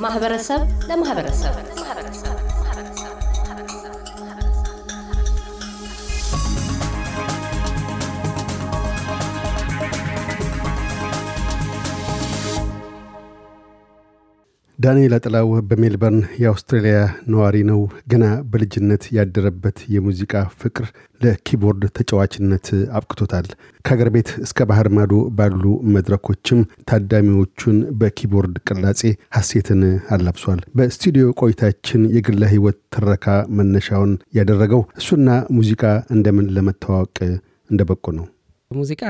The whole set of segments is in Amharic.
ከማህበረሰብ ለማህበረሰብ ዳንኤል አጥላው በሜልበርን የአውስትራሊያ ነዋሪ ነው። ገና በልጅነት ያደረበት የሙዚቃ ፍቅር ለኪቦርድ ተጫዋችነት አብቅቶታል። ከአገር ቤት እስከ ባህር ማዶ ባሉ መድረኮችም ታዳሚዎቹን በኪቦርድ ቅላጼ ሐሴትን አላብሷል። በስቱዲዮ ቆይታችን የግለ ሕይወት ትረካ መነሻውን ያደረገው እሱና ሙዚቃ እንደምን ለመተዋወቅ እንደበቁ ነው። ሙዚቃ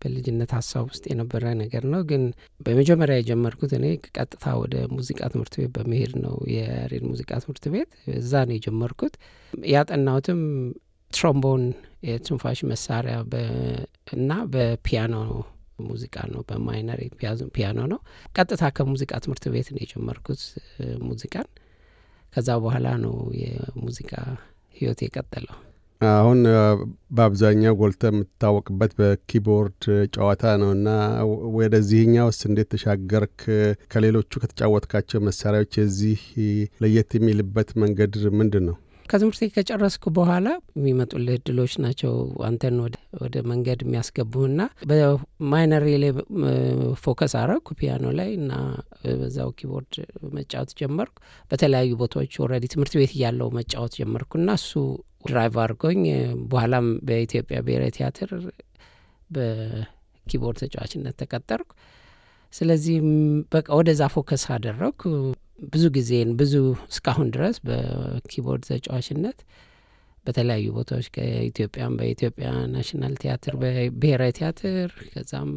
በልጅነት ሀሳብ ውስጥ የነበረ ነገር ነው። ግን በመጀመሪያ የጀመርኩት እኔ ቀጥታ ወደ ሙዚቃ ትምህርት ቤት በመሄድ ነው። የያሬድ ሙዚቃ ትምህርት ቤት እዛ ነው የጀመርኩት። ያጠናሁትም ትሮምቦን የትንፋሽ መሳሪያ እና በፒያኖ ሙዚቃ ነው። በማይነር ፒያኖ ነው። ቀጥታ ከሙዚቃ ትምህርት ቤት ነው የጀመርኩት ሙዚቃን። ከዛ በኋላ ነው የሙዚቃ ህይወት የቀጠለው። አሁን በአብዛኛው ጎልተ የምትታወቅበት በኪቦርድ ጨዋታ ነው እና ወደዚህኛውስ እንዴት ተሻገርክ? ከሌሎቹ ከተጫወትካቸው መሳሪያዎች የዚህ ለየት የሚልበት መንገድ ምንድን ነው? ከትምህርት ከጨረስኩ በኋላ የሚመጡልህ እድሎች ናቸው አንተን ወደ መንገድ የሚያስገቡህና በ major ላይ focus አረግኩ ፒያኖ ላይ እና በዛው ኪቦርድ መጫወት ጀመርኩ። በተለያዩ ቦታዎች already ትምህርት ቤት እያለው መጫወት ጀመርኩና እሱ drive አድርጎኝ በኋላም በኢትዮጵያ ብሔራዊ ቲያትር በኪቦርድ ተጫዋችነት ተቀጠርኩ። ስለዚህ በቃ ወደዛ focus አደረግኩ። ብዙ ጊዜን ብዙ እስካሁን ድረስ በኪቦርድ ተጫዋችነት በተለያዩ ቦታዎች ከኢትዮጵያም በኢትዮጵያ national ቲያትር፣ በብሔራዊ ቲያትር ከዛም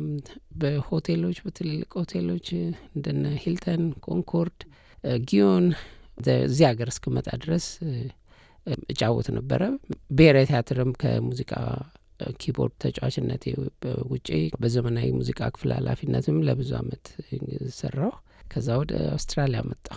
በሆቴሎች በትልልቅ ሆቴሎች እንደነ ሂልተን፣ ኮንኮርድ፣ ጊዮን እዚህ ሀገር እስክመጣ ድረስ እጫወት ነበረ። ብሔራዊ ቲያትርም ከሙዚቃ ኪቦርድ ተጫዋችነት ውጪ በዘመናዊ ሙዚቃ ክፍል ኃላፊነትም ለብዙ አመት ሰራሁ። ከዛ ወደ አውስትራሊያ መጣ።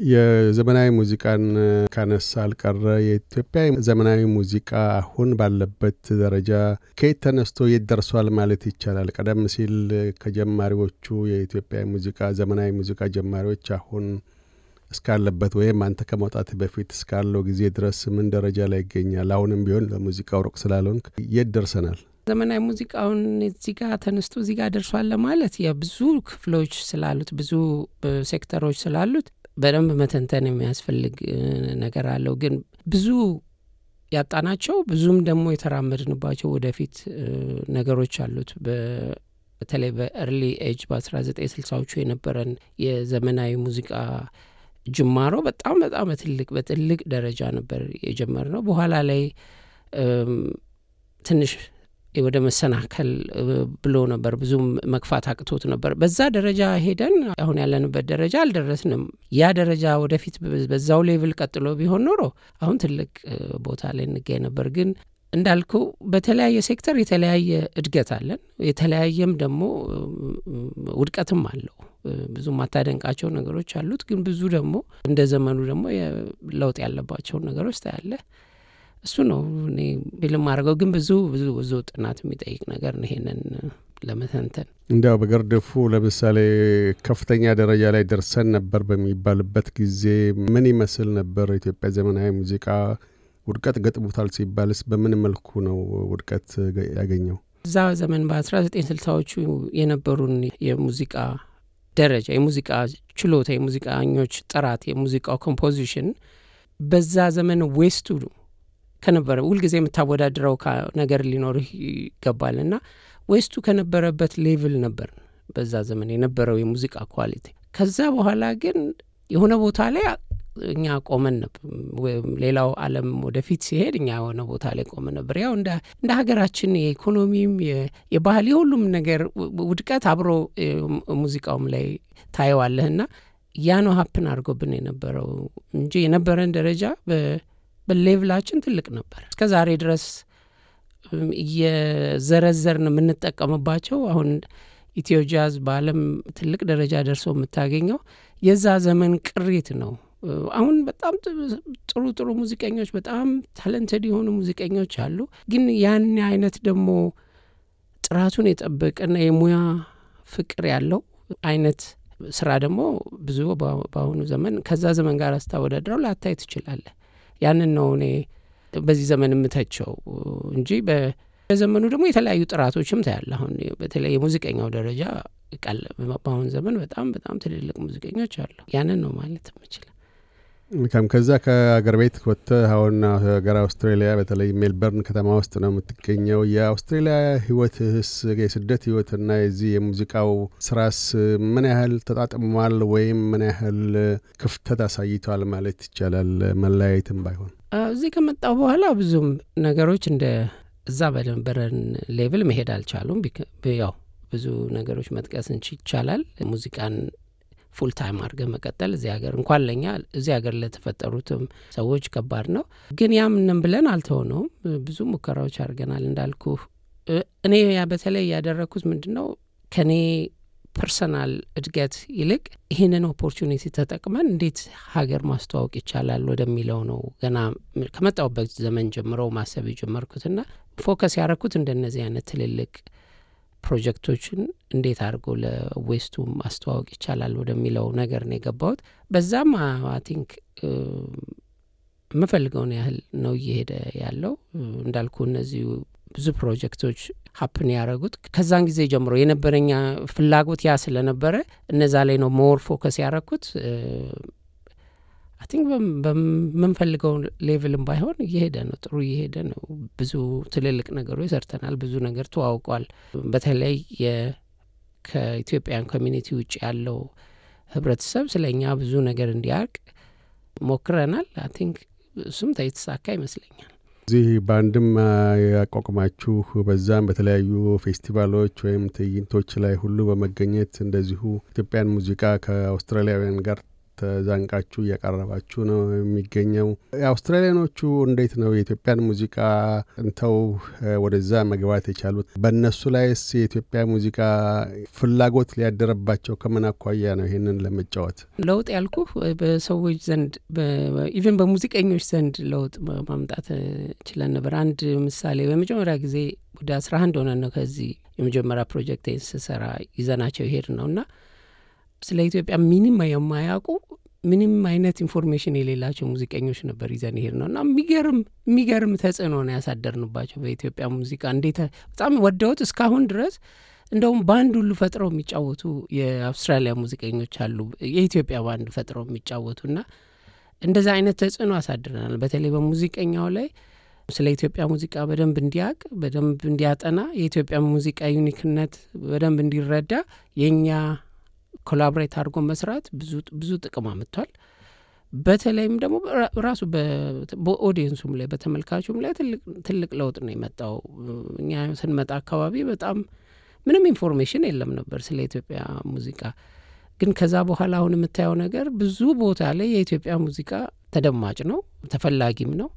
የዘመናዊ ሙዚቃን ካነሳ አልቀረ የኢትዮጵያ ዘመናዊ ሙዚቃ አሁን ባለበት ደረጃ ከየት ተነስቶ የት ደርሷል ማለት ይቻላል? ቀደም ሲል ከጀማሪዎቹ የኢትዮጵያ ሙዚቃ ዘመናዊ ሙዚቃ ጀማሪዎች አሁን እስካለበት ወይም አንተ ከመውጣት በፊት እስካለው ጊዜ ድረስ ምን ደረጃ ላይ ይገኛል? አሁንም ቢሆን ለሙዚቃው ሩቅ ስላልሆንክ የት ደርሰናል? ዘመናዊ ሙዚቃውን እዚህ ጋር ተነስቶ እዚህ ጋር ደርሷል ለማለት የብዙ ክፍሎች ስላሉት ብዙ sectorኦች ስላሉት በደንብ መተንተን የሚያስፈልግ ነገር አለው። ግን ብዙ ያጣናቸው ብዙም ደግሞ የተራመድንባቸው ወደፊት ነገሮች አሉት። በተለይ በ early age በ1960ዎቹ የነበረን የዘመናዊ ሙዚቃ ጅማሮ በጣም በጣም በትልቅ በትልቅ ደረጃ ነበር የጀመርነው። በኋላ ላይ ትንሽ ወደ መሰናከል ብሎ ነበር። ብዙም መግፋት አቅቶት ነበር። በዛ ደረጃ ሄደን አሁን ያለንበት ደረጃ አልደረስንም። ያ ደረጃ ወደፊት በዛው level ቀጥሎ ቢሆን ኖሮ አሁን ትልቅ ቦታ ላይ እንገኝ ነበር። ግን እንዳልኩ በተለያየ ሴክተር የተለያየ እድገት አለን። የተለያየም ደግሞ ውድቀትም አለው። ብዙ ማታደንቃቸው ነገሮች አሉት። ግን ብዙ ደግሞ እንደ ዘመኑ ደግሞ ለውጥ ያለባቸውን ነገሮች ታያለህ። እሱ ነው እኔ ፊልም አድርገው ግን ብዙ ብዙ ብዙ ጥናት የሚጠይቅ ነገር ነው ይሄንን ለመተንተን። እንዲያው በግርድፉ ለምሳሌ ከፍተኛ ደረጃ ላይ ደርሰን ነበር በሚባልበት ጊዜ ምን ይመስል ነበር ኢትዮጵያ ዘመናዊ ሙዚቃ? ውድቀት ገጥሞታል ሲባልስ በምን መልኩ ነው ውድቀት ያገኘው? እዛ ዘመን በ1960ዎቹ የነበሩን የሙዚቃ ደረጃ፣ የሙዚቃ ችሎታ፣ የሙዚቃኞች ጥራት፣ የሙዚቃው composition በዛ ዘመን west ኡ ከነበረ ሁልጊዜ የምታወዳድረው ነገር ሊኖርህ ይገባል እና west ኡ ከነበረበት level ነበር በዛ ዘመን የነበረው የሙዚቃ quality። ከዛ በኋላ ግን የሆነ ቦታ ላይ እኛ ቆመን ነበር። ሌላው ዓለም ወደፊት ሲሄድ እኛ የሆነ ቦታ ላይ ቆመን ነበር። ያው እንደ ሀገራችን የኢኮኖሚም የባህል የሁሉም ነገር ውድቀት አብሮ ሙዚቃውም ላይ ታየዋለህና ያ ነው happen አድርጎብን የነበረው እንጂ የነበረን ደረጃ በ level ኣችን ትልቅ ነበር። እስከ ዛሬ ድረስ እየዘረዘርን የምንጠቀምባቸው አሁን ኢትዮ ጃዝ በዓለም ትልቅ ደረጃ ደርሶ የምታገኘው የዛ ዘመን ቅሪት ነው። አሁን በጣም ጥሩ ጥሩ ሙዚቀኞች በጣም talented የሆኑ ሙዚቀኞች አሉ። ግን ያን አይነት ደግሞ ጥራቱን የጠበቀና የሙያ ፍቅር ያለው አይነት ስራ ደግሞ ብዙ በአሁኑ ዘመን ከዛ ዘመን ጋር ስታወዳድረው ላታይ ትችላለህ። ያንን ነው እኔ በዚህ ዘመን የምተቸው እንጂ በዘመኑ ደግሞ የተለያዩ ጥራቶችም ታያለ። አሁን በተለይ የሙዚቀኛው ደረጃ ቃል በአሁን ዘመን በጣም በጣም ትልልቅ ሙዚቀኞች አሉ። ያንን ነው ማለት የምችል። መልካም። ከዛ ከአገር ቤት ወጥተህ አሁን ሀገር አውስትራሊያ በተለይ ሜልበርን ከተማ ውስጥ ነው የምትገኘው። የአውስትራሊያ ህይወትህስ የስደት ህይወትና የዚህ የሙዚቃው ስራስ ምን ያህል ተጣጥሟል ወይም ምን ያህል ክፍተት አሳይቷል ማለት ይቻላል? መለያየትም ባይሆን እዚህ ከመጣው በኋላ ብዙም ነገሮች እንደ እዛ በነበረን level መሄድ አልቻሉም። ያው ብዙ ነገሮች መጥቀስ ይቻላል። ሙዚቃን full time አድርገህ መቀጠል እዚህ ሀገር እንኳን ለኛ እዚህ ሀገር ለተፈጠሩትም ሰዎች ከባድ ነው። ግን ያምንም ብለን አልተሆነውም። ብዙ ሙከራዎች አድርገናል። እንዳልኩ እኔ በተለይ ያደረግኩት ምንድን ነው ከኔ personal እድገት ይልቅ ይህንን opportunity ተጠቅመን እንዴት ሀገር ማስተዋወቅ ይቻላል ወደሚለው ነው ገና ከመጣሁበት ዘመን ጀምሮ ማሰብ የጀመርኩትና focus ያደረግኩት እንደነዚህ አይነት ትልልቅ ፕሮጀክቶችን እንዴት አድርጎ ለ west ኡ ማስተዋወቅ ይቻላል ወደሚለው ነገር ነው የገባሁት። በዛም I think የምፈልገውን ያህል ነው እየሄደ ያለው። እንዳልኩ እነዚሁ ብዙ ፕሮጀክቶች happen ያደረጉት ከዛን ጊዜ ጀምሮ የነበረኝ ፍላጎት ያ ስለነበረ እነዛ ላይ ነው more focus ያደረግኩት። I think በምንፈልገው level ም ባይሆን እየሄደ ነው፣ ጥሩ እየሄደ ነው። ብዙ ትልልቅ ነገሮች ሰርተናል። ብዙ ነገር ተዋውቋል። በተለይ ከ Ethiopian community ውጭ ያለው ህብረተሰብ ስለ እኛ ብዙ ነገር እንዲያውቅ ሞክረናል። አይ እሱም የተሳካ ይመስለኛል። እዚህ በአንድም ያቋቁማችሁ በዛም በተለያዩ ፌስቲቫሎች ወይም ትዕይንቶች ላይ ሁሉ በመገኘት እንደዚሁ ኢትዮጵያን ሙዚቃ ከአውስትራሊያውያን ጋር ተዛንቃችሁ እያቀረባችሁ ነው የሚገኘው። የአውስትራሊያኖቹ እንዴት ነው የኢትዮጵያን ሙዚቃ እንተው ወደዛ መግባት የቻሉት? በእነሱ ላይስ የኢትዮጵያ ሙዚቃ ፍላጎት ሊያደረባቸው ከምን አኳያ ነው ይህንን ለመጫወት? ለውጥ ያልኩ በሰዎች ዘንድ even በሙዚቀኞች ዘንድ ለውጥ ማምጣት ችለን ነበር። አንድ ምሳሌ በመጀመሪያ ጊዜ ወደ አስራ አንድ ሆነን ነው ከዚህ የመጀመሪያ ፕሮጀክት ስሰራ ይዘናቸው የሄድነው እና ስለ ኢትዮጵያ ምንም የማያውቁ ምንም አይነት information የሌላቸው ሙዚቀኞች ነበር ይዘን የሄድነው እና የሚገርም የሚገርም ተጽዕኖ ነው ያሳደርንባቸው በኢትዮጵያ ሙዚቃ። እንዴት በጣም ወደውት እስካሁን ድረስ እንደውም ባንድ ሁሉ ፈጥረው የሚጫወቱ የአውስትራሊያ ሙዚቀኞች አሉ። የኢትዮጵያ ባንድ ፈጥረው የሚጫወቱ እና እንደዛ አይነት ተጽዕኖ አሳድረናል። በተለይ በሙዚቀኛው ላይ ስለ ኢትዮጵያ ሙዚቃ በደንብ እንዲያውቅ በደንብ እንዲያጠና የኢትዮጵያ ሙዚቃ ዩኒክነት በደንብ እንዲረዳ የእኛ ኮላቦሬት አድርጎ መስራት ብዙ ጥቅም አምጥቷል። በተለይም ደግሞ ራሱ በ audience ኡም ላይ በተመልካቹም ላይ ትልቅ ለውጥ ነው የመጣው። እኛ ስንመጣ አካባቢ በጣም ምንም information የለም ነበር ስለ ኢትዮጵያ ሙዚቃ። ግን ከዛ በኋላ አሁን የምታየው ነገር ብዙ ቦታ ላይ የኢትዮጵያ ሙዚቃ ተደማጭ ነው፣ ተፈላጊም ነው።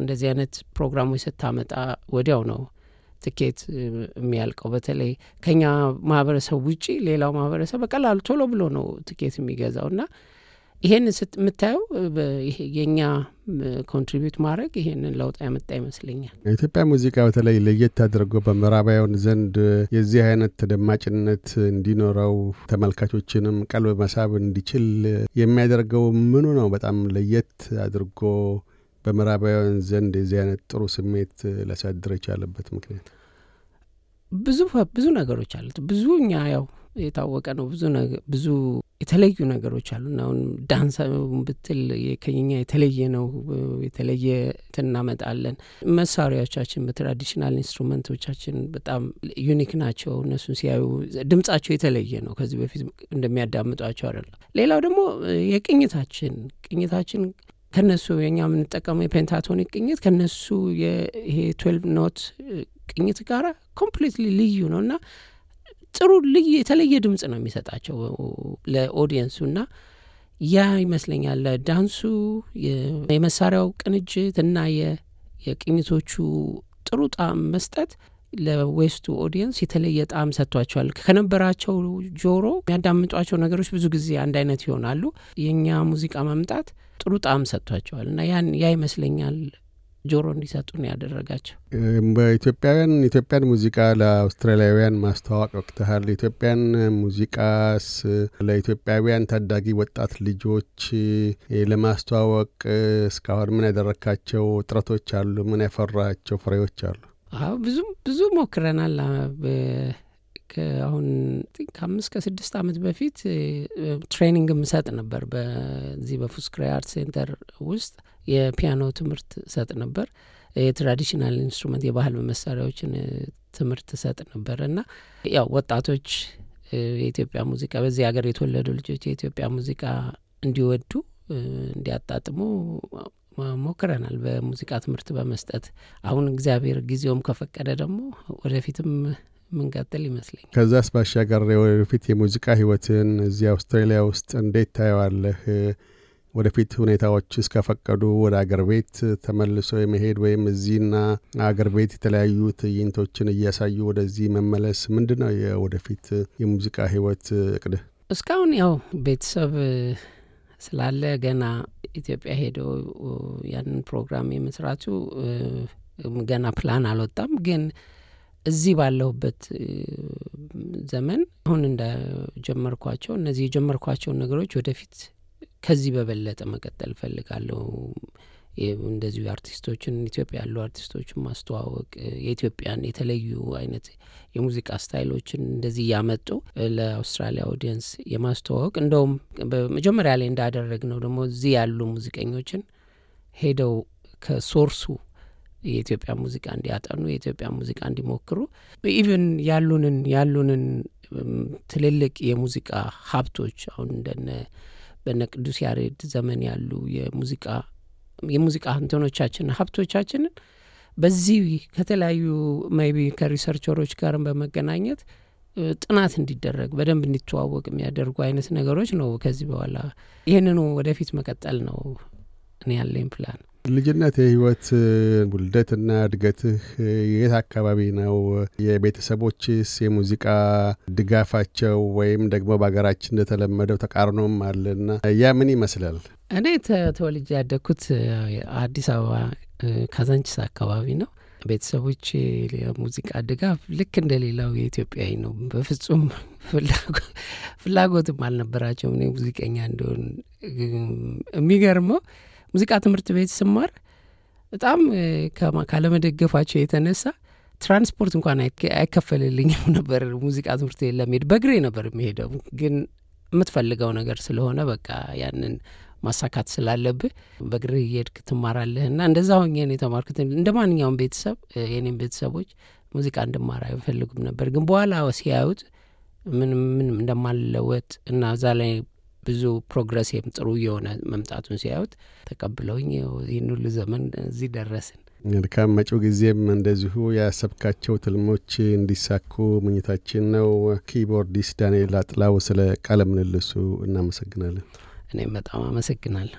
እንደዚህ አይነት ፕሮግራሞች ስታመጣ ወዲያው ነው ትኬት የሚያልቀው። በተለይ ከኛ ማህበረሰብ ውጪ ሌላው ማህበረሰብ በቀላሉ ቶሎ ብሎ ነው ትኬት የሚገዛው እና ይሄን የምታየው የእኛ ኮንትሪቢዩት ማድረግ ይሄንን ለውጥ ያመጣ ይመስለኛል። የኢትዮጵያ ሙዚቃ በተለይ ለየት አድርጎ በምዕራባውያን ዘንድ የዚህ አይነት ተደማጭነት እንዲኖረው ተመልካቾችንም ቀልብ መሳብ እንዲችል የሚያደርገው ምኑ ነው? በጣም ለየት አድርጎ በምዕራባውያን ዘንድ የዚህ አይነት ጥሩ ስሜት ሊያሳድር የቻለበት ምክንያት ብዙ ብዙ ነገሮች አሉት። ብዙ እኛ ያው የታወቀ ነው። ብዙ ብዙ የተለዩ ነገሮች አሉ። አሁን ዳንስ ብትል ከኛ የተለየ ነው። የተለየ እናመጣለን። መሳሪያዎቻችን በ traditional instrument ኦቻችን በጣም unique ናቸው። እነሱን ሲያዩ ድምጻቸው የተለየ ነው። ከዚህ በፊት እንደሚያዳምጧቸው አይደለም። ሌላው ደግሞ የቅኝታችን ቅኝታችን ከነሱ የኛ የምንጠቀመው የ pentatonic ቅኝት ከነሱ ይሄ twelve note ቅኝት ጋር completely ልዩ ነው እና ጥሩ ልዩ የተለየ ድምጽ ነው የሚሰጣቸው ለ audience ኡ እና ያ ይመስለኛል ዳንሱ የመሳሪያው ቅንጅት እና የቅኝቶቹ ጥሩ ጣዕም መስጠት ለ west ኡ audience የተለየ ጣዕም ሰጥቷቸዋል። ከነበራቸው ጆሮ የሚያዳምጧቸው ነገሮች ብዙ ጊዜ አንድ አይነት ይሆናሉ። የእኛ ሙዚቃ መምጣት ጥሩ ጣዕም ሰጥቷቸዋል እና ያን ያ ይመስለኛል ጆሮ እንዲሰጡ ነው ያደረጋቸው። በኢትዮጵያውያን ኢትዮጵያን ሙዚቃ ለአውስትራሊያውያን ማስተዋወቅ ወቅትሃል። ኢትዮጵያን ሙዚቃስ ለኢትዮጵያውያን ታዳጊ ወጣት ልጆች ለማስተዋወቅ እስካሁን ምን ያደረካቸው ጥረቶች አሉ? ምን ያፈራቸው ፍሬዎች አሉ? ብዙ ብዙ ሞክረናል። አሁን ከአምስት ከስድስት ዓመት በፊት training ምሰጥ ነበር። በዚህ በ Footscray Art Centre ውስጥ የፒያኖ ትምህርት እሰጥ ነበር። የ traditional instrument የባህል መሳሪያዎችን ትምህርት እሰጥ ነበር እና ያው ወጣቶች የኢትዮጵያ ሙዚቃ በዚህ ሀገር የተወለዱ ልጆች የኢትዮጵያ ሙዚቃ እንዲወዱ እንዲያጣጥሙ ሞክረናል በሙዚቃ ትምህርት በመስጠት አሁን እግዚአብሔር ጊዜውም ከፈቀደ ደግሞ ወደፊትም ምንቀጥል ይመስለኛል። ከዛስ ባሻገር ወደፊት የሙዚቃ ህይወትን እዚህ አውስትራሊያ ውስጥ እንዴት ታየዋለህ? ወደፊት ሁኔታዎች እስከፈቀዱ ወደ አገር ቤት ተመልሶ የመሄድ ወይም እዚህና አገር ቤት የተለያዩ ትዕይንቶችን እያሳዩ ወደዚህ መመለስ ምንድን ነው የወደፊት የሙዚቃ ህይወት እቅድህ? እስካሁን ያው ቤተሰብ ስላለ ገና ኢትዮጵያ ሄደው ያንን ፕሮግራም የመስራቱ ገና ፕላን አልወጣም። ግን እዚህ ባለሁበት ዘመን አሁን እንደጀመርኳቸው እነዚህ የጀመርኳቸውን ነገሮች ወደፊት ከዚህ በበለጠ መቀጠል እፈልጋለሁ። እንደዚሁ አርቲስቶችን ኢትዮጵያ ያሉ አርቲስቶችን ማስተዋወቅ የኢትዮጵያን የተለዩ አይነት የሙዚቃ style ኦችን እንደዚህ እያመጡ ለአውስትራሊያ audience የማስተዋወቅ እንደውም በመጀመሪያ ላይ እንዳደረግነው ደግሞ እዚህ ያሉ ሙዚቀኞችን ሄደው ከ source ኡ የኢትዮጵያ ሙዚቃ እንዲያጠኑ የኢትዮጵያ ሙዚቃ እንዲሞክሩ even ያሉንን ያሉንን ትልልቅ የሙዚቃ ሀብቶች አሁን እንደነ በነ ቅዱስ ያሬድ ዘመን ያሉ የሙዚቃ የሙዚቃ እንትኖቻችን ሀብቶቻችንን በዚህ ከተለያዩ maybe ከ researcher ኦች ጋርም በመገናኘት ጥናት እንዲደረግ በደንብ እንዲተዋወቅ የሚያደርጉ አይነት ነገሮች ነው። ከዚህ በኋላ ይህንኑ ወደፊት መቀጠል ነው እኔ ያለኝ ፕላን። ልጅነት የህይወት ውልደትና እድገትህ የት አካባቢ ነው? የቤተሰቦችስ የሙዚቃ ድጋፋቸው ወይም ደግሞ በሀገራችን እንደተለመደው ተቃርኖም አለና ያ ምን ይመስላል? እኔ ተወልጄ ያደግኩት አዲስ አበባ ካዛንቺስ አካባቢ ነው። ቤተሰቦች የሙዚቃ ድጋፍ ልክ እንደ ሌላው የኢትዮጵያዊ ነው። በፍጹም ፍላጎትም አልነበራቸውም እኔ ሙዚቀኛ እንደሆን። የሚገርመው ሙዚቃ ትምህርት ቤት ስማር በጣም ካለመደገፋቸው የተነሳ ትራንስፖርት እንኳን አይከፈልልኝም ነበር። ሙዚቃ ትምህርት ቤት ለመሄድ በእግሬ ነበር የሚሄደው። ግን የምትፈልገው ነገር ስለሆነ በቃ ያንን ማሳካት ስላለብህ በእግርህ እየሄድክ ትማራለህ እና እንደዛ ሆኜ ነው የተማርኩት። እንደ ማንኛውም ቤተሰብ የኔም ቤተሰቦች ሙዚቃ እንድማር አይፈልጉም ነበር። ግን በኋላ ሲያዩት ምንም ምንም እንደማልለወጥ እና እዛ ላይ ብዙ progress ኤም ጥሩ የሆነ መምጣቱን ሲያዩት ተቀብለውኝ ይህን ሁሉ ዘመን እዚህ ደረስን። መልካም። መጪው ጊዜም እንደዚሁ ያሰብካቸው ትልሞች እንዲሳኩ ምኞታችን ነው። keyboardist ዳንኤል አጥላው ስለ ቃለ ምልልሱ እናመሰግናለን። እኔም በጣም አመሰግናለሁ።